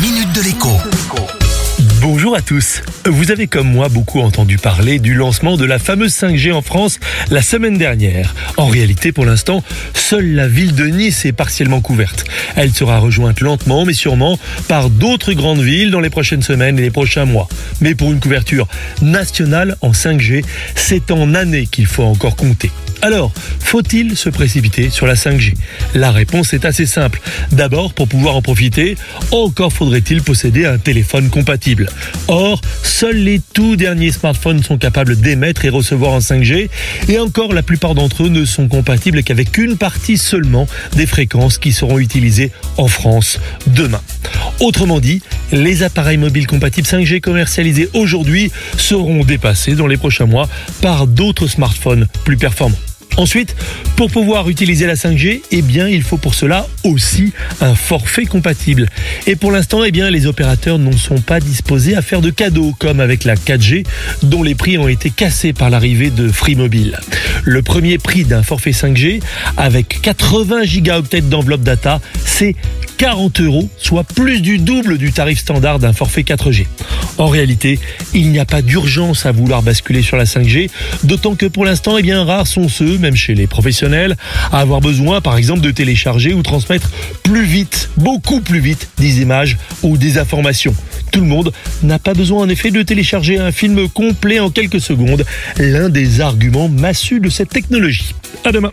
minute de l'écho. Bonjour à tous. Vous avez comme moi beaucoup entendu parler du lancement de la fameuse 5G en France la semaine dernière. En réalité, pour l'instant, seule la ville de Nice est partiellement couverte. Elle sera rejointe lentement mais sûrement par d'autres grandes villes dans les prochaines semaines et les prochains mois. Mais pour une couverture nationale en 5G, c'est en années qu'il faut encore compter. Alors, faut-il se précipiter sur la 5G La réponse est assez simple. D'abord, pour pouvoir en profiter, encore faudrait-il posséder un téléphone compatible. Or, seuls les tout derniers smartphones sont capables d'émettre et recevoir en 5G, et encore la plupart d'entre eux ne sont compatibles qu'avec une partie seulement des fréquences qui seront utilisées en France demain. Autrement dit, les appareils mobiles compatibles 5G commercialisés aujourd'hui seront dépassés dans les prochains mois par d'autres smartphones plus performants. Ensuite, pour pouvoir utiliser la 5G, eh il faut pour cela aussi un forfait compatible. Et pour l'instant, eh les opérateurs ne sont pas disposés à faire de cadeaux, comme avec la 4G, dont les prix ont été cassés par l'arrivée de Free Mobile. Le premier prix d'un forfait 5G, avec 80 gigaoctets d'enveloppe data, c'est 40 euros, soit plus du double du tarif standard d'un forfait 4G. En réalité, il n'y a pas d'urgence à vouloir basculer sur la 5G, d'autant que pour l'instant, eh bien, rares sont ceux, même chez les professionnels, à avoir besoin, par exemple, de télécharger ou transmettre plus vite, beaucoup plus vite, des images ou des informations. Tout le monde n'a pas besoin en effet de télécharger un film complet en quelques secondes, l'un des arguments massus de cette technologie. À demain.